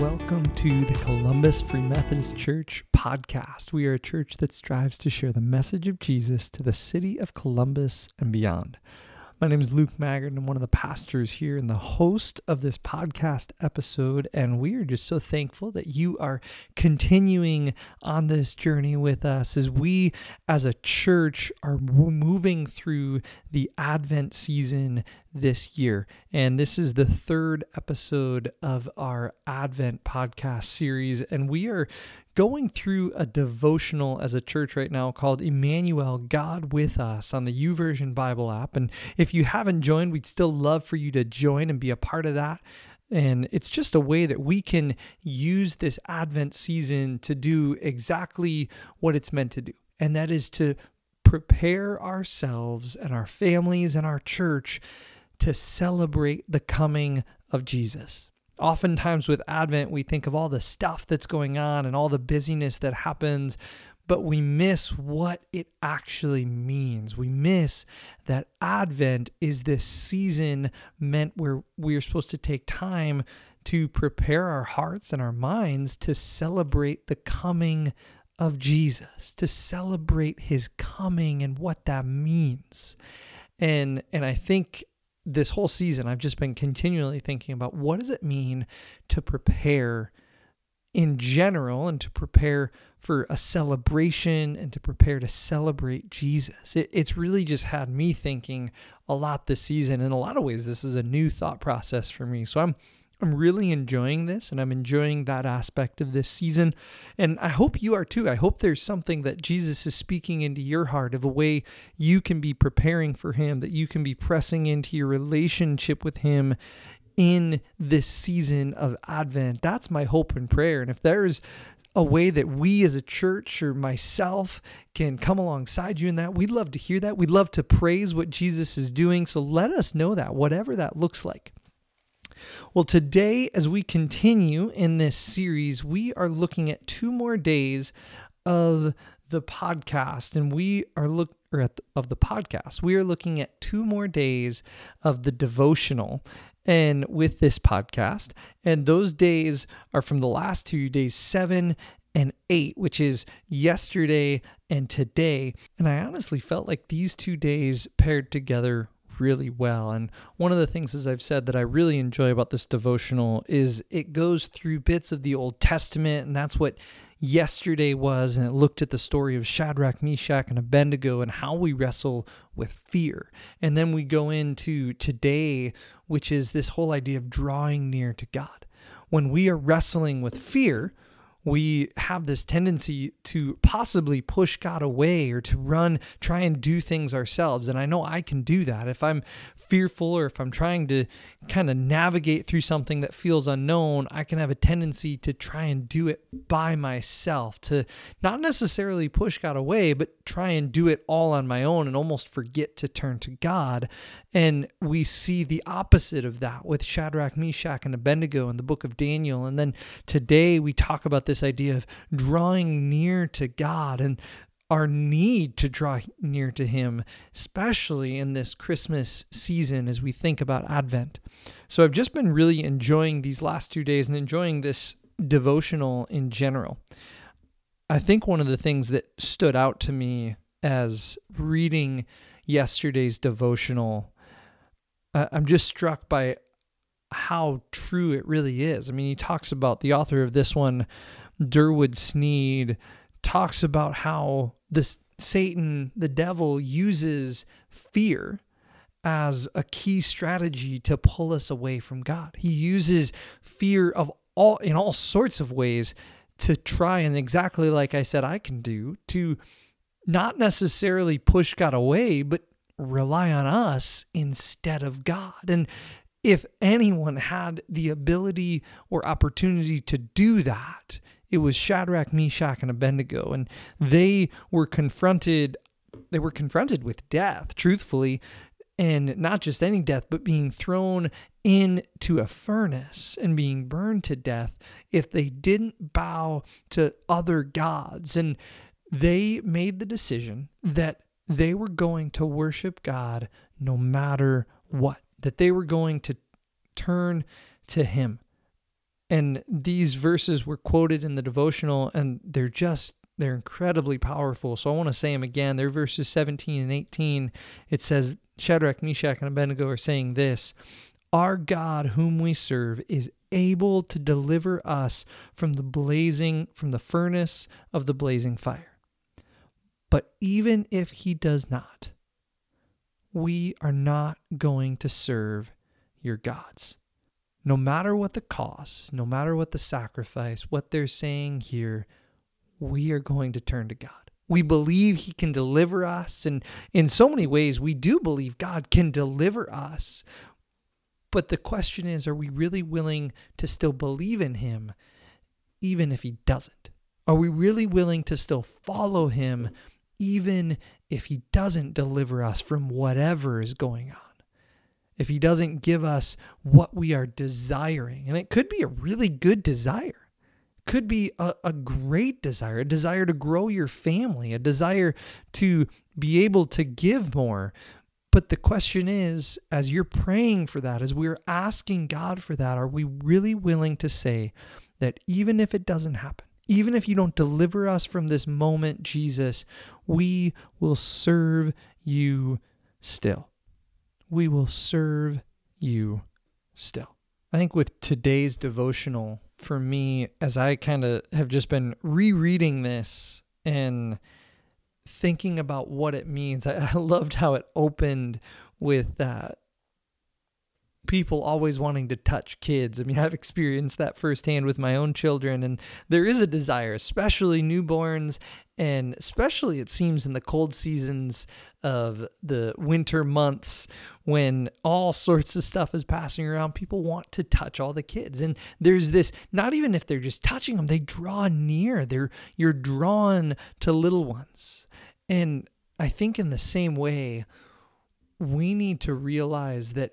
welcome to the Columbus Free Methodist Church podcast. We are a church that strives to share the message of Jesus to the city of Columbus and beyond. My name is Luke Maggard. I'm one of the pastors here and the host of this podcast episode. And we are just so thankful that you are continuing on this journey with us as we, as a church, are moving through the Advent season this year. And this is the third episode of our Advent podcast series. And we are going through a devotional as a church right now called Emmanuel, God with Us on the YouVersion Bible app. And if you haven't joined, we'd still love for you to join and be a part of that. And it's just a way that we can use this Advent season to do exactly what it's meant to do. And that is to prepare ourselves and our families and our church to celebrate the coming of Jesus. Oftentimes with Advent, we think of all the stuff that's going on and all the busyness that happens, but we miss what it actually means. We miss that Advent is this season meant where we are supposed to take time to prepare our hearts and our minds to celebrate the coming of Jesus, to celebrate his coming and what that means. And and I think this whole season, I've just been continually thinking about what does it mean to prepare in general and to prepare for a celebration and to prepare to celebrate Jesus. It, it's really just had me thinking a lot this season. In a lot of ways, this is a new thought process for me. So I'm I'm really enjoying this and I'm enjoying that aspect of this season. And I hope you are too. I hope there's something that Jesus is speaking into your heart of a way you can be preparing for Him, that you can be pressing into your relationship with Him in this season of Advent. That's my hope and prayer. And if there's a way that we as a church or myself can come alongside you in that, we'd love to hear that. We'd love to praise what Jesus is doing. So let us know that, whatever that looks like. Well, today, as we continue in this series, we are looking at two more days of the podcast, and we are look or the, of the podcast. We are looking at two more days of the devotional, and with this podcast, and those days are from the last two days, seven and eight, which is yesterday and today. And I honestly felt like these two days paired together really well. And one of the things, as I've said, that I really enjoy about this devotional is it goes through bits of the Old Testament, and that's what yesterday was. And it looked at the story of Shadrach, Meshach, and Abednego and how we wrestle with fear. And then we go into today, which is this whole idea of drawing near to God. When we are wrestling with fear, we have this tendency to possibly push God away or to run, try and do things ourselves. And I know I can do that. If I'm fearful or if I'm trying to kind of navigate through something that feels unknown, I can have a tendency to try and do it by myself, to not necessarily push God away, but try and do it all on my own and almost forget to turn to God. And we see the opposite of that with Shadrach, Meshach, and Abednego in the book of Daniel. And then today we talk about this idea of drawing near to God and our need to draw near to Him, especially in this Christmas season as we think about Advent. So I've just been really enjoying these last two days and enjoying this devotional in general. I think one of the things that stood out to me as reading yesterday's devotional, I'm just struck by how true it really is. I mean, he talks about the author of this one, Durward Sneed, talks about how this Satan, the devil, uses fear as a key strategy to pull us away from God. He uses fear of all in all sorts of ways to try and exactly like I said I can do to not necessarily push God away, but rely on us instead of God. And if anyone had the ability or opportunity to do that, it was Shadrach, Meshach, and Abednego, and they were confronted. They were confronted with death, truthfully, and not just any death, but being thrown into a furnace and being burned to death if they didn't bow to other gods. And they made the decision that they were going to worship God no matter what, that they were going to turn to Him. And these verses were quoted in the devotional, and they're just, they're incredibly powerful. So I want to say them again. They're verses 17 and 18. It says, Shadrach, Meshach, and Abednego are saying this Our God, whom we serve, is able to deliver us from the blazing, from the furnace of the blazing fire. But even if he does not, we are not going to serve your gods. No matter what the cost, no matter what the sacrifice, what they're saying here, we are going to turn to God. We believe He can deliver us. And in so many ways, we do believe God can deliver us. But the question is are we really willing to still believe in Him, even if He doesn't? Are we really willing to still follow Him, even if He doesn't deliver us from whatever is going on? If He doesn't give us what we are desiring, and it could be a really good desire could be a, a, great desire, a desire to grow your family, a desire to be able to give more. But the question is, as you're praying for that, as we're asking God for that, are we really willing to say that even if it doesn't happen, even if you don't deliver us from this moment, Jesus, we will serve you still. We will serve you still. I think with today's devotional, for me, as I kind of have just been rereading this and thinking about what it means, I, loved how it opened with that people always wanting to touch kids. I mean, I've experienced that firsthand with my own children, and there is a desire, especially newborns, and especially it seems in the cold seasons of the winter months when all sorts of stuff is passing around. People want to touch all the kids, and there's this. Not even if they're just touching them, they draw near. They're you're drawn to little ones, and I think in the same way, we need to realize that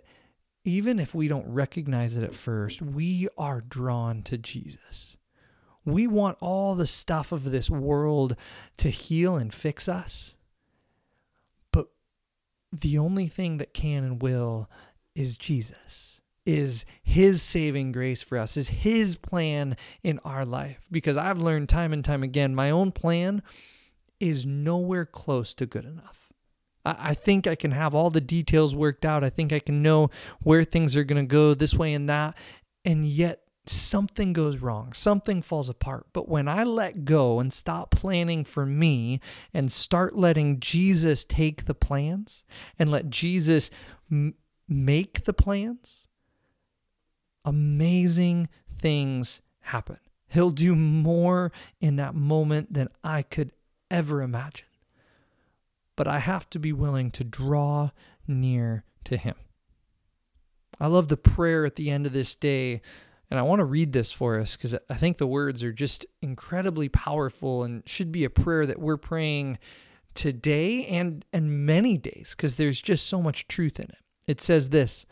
even if we don't recognize it at first, we are drawn to Jesus. We want all the stuff of this world to heal and fix us. But the only thing that can and will is Jesus, is His saving grace for us, is His plan in our life. Because I've learned time and time again, my own plan is nowhere close to good enough. I think I can have all the details worked out. I think I can know where things are going to go this way and that. And yet something goes wrong, something falls apart. But when I let go and stop planning for me and start letting Jesus take the plans and let Jesus m- make the plans, amazing things happen. He'll do more in that moment than I could ever imagine but I have to be willing to draw near to Him. I love the prayer at the end of this day, and I want to read this for us because I think the words are just incredibly powerful and should be a prayer that we're praying today and and many days because there's just so much truth in it. It says this,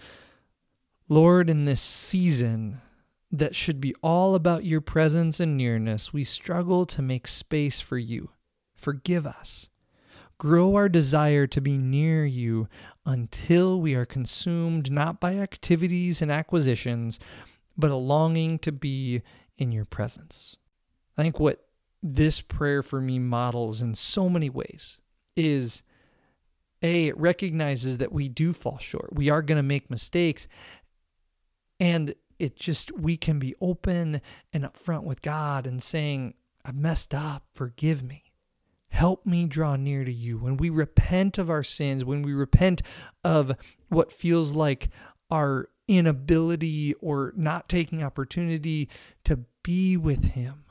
Lord, in this season that should be all about your presence and nearness, we struggle to make space for you. Forgive us. Grow our desire to be near you until we are consumed not by activities and acquisitions, but a longing to be in your presence. I think what this prayer for me models in so many ways is A, it recognizes that we do fall short. We are going to make mistakes. And it just, we can be open and upfront with God and saying, I've messed up, forgive me. Help me draw near to you. When we repent of our sins, when we repent of what feels like our inability or not taking opportunity to be with Him,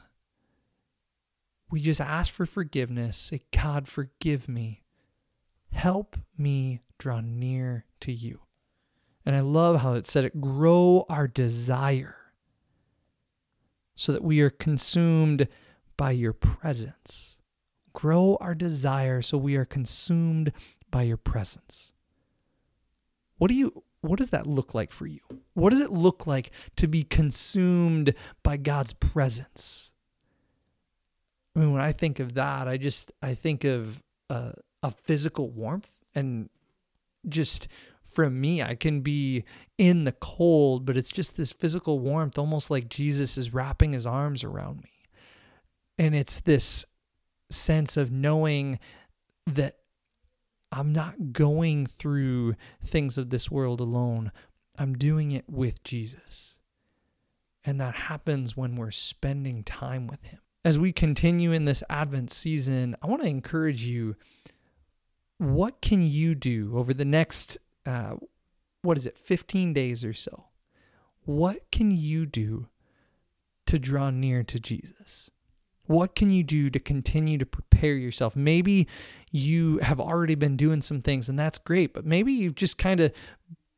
we just ask for forgiveness. Say, God, forgive me. Help me draw near to you. And I love how it said it grow our desire so that we are consumed by your presence. Grow our desire so we are consumed by your presence. What do you what does that look like for you? What does it look like to be consumed by God's presence? I mean, when I think of that, I just I think of a, a physical warmth and just from me. I can be in the cold, but it's just this physical warmth, almost like Jesus is wrapping his arms around me. And it's this sense of knowing that I'm not going through things of this world alone. I'm doing it with Jesus. And that happens when we're spending time with Him. As we continue in this Advent season, I want to encourage you what can you do over the next, uh, what is it, 15 days or so? What can you do to draw near to Jesus? What can you do to continue to prepare yourself? Maybe you have already been doing some things and that's great, but maybe you've just kind of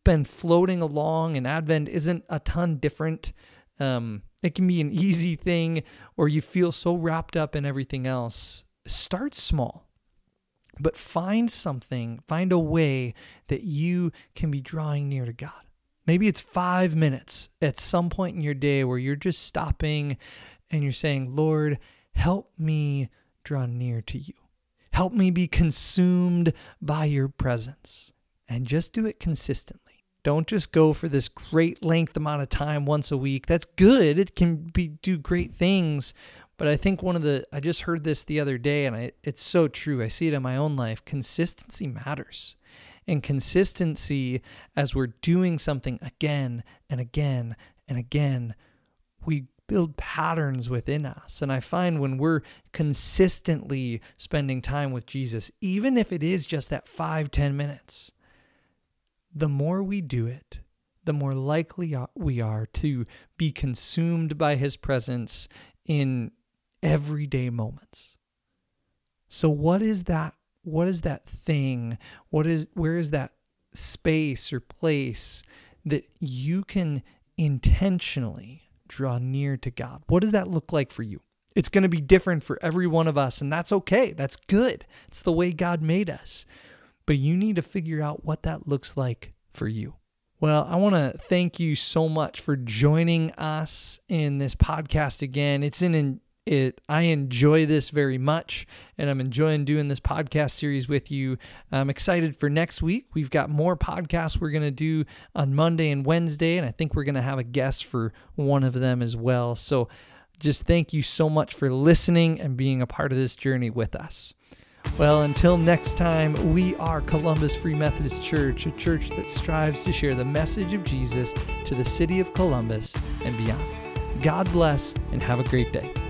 been floating along and Advent isn't a ton different. Um, it can be an easy thing or you feel so wrapped up in everything else. Start small, but find something, find a way that you can be drawing near to God. Maybe it's five minutes at some point in your day where you're just stopping and you're saying, Lord, help me draw near to you. Help me be consumed by your presence. And just do it consistently. Don't just go for this great length amount of time once a week. That's good. It can be do great things. But I think one of the I just heard this the other day and I, it's so true. I see it in my own life. Consistency matters. And consistency as we're doing something again and again and again, we build patterns within us. And I find when we're consistently spending time with Jesus, even if it is just that five ten minutes, the more we do it, the more likely we are to be consumed by his presence in everyday moments. So what is that what is that thing? What is where is that space or place that you can intentionally draw near to God? What does that look like for you? It's going to be different for every one of us, and that's okay. That's good. It's the way God made us. But you need to figure out what that looks like for you. Well, I want to thank you so much for joining us in this podcast again. It's an it I enjoy this very much and I'm enjoying doing this podcast series with you. I'm excited for next week. We've got more podcasts we're going to do on Monday and Wednesday and I think we're going to have a guest for one of them as well. So just thank you so much for listening and being a part of this journey with us. Well, until next time, we are Columbus Free Methodist Church, a church that strives to share the message of Jesus to the city of Columbus and beyond. God bless and have a great day.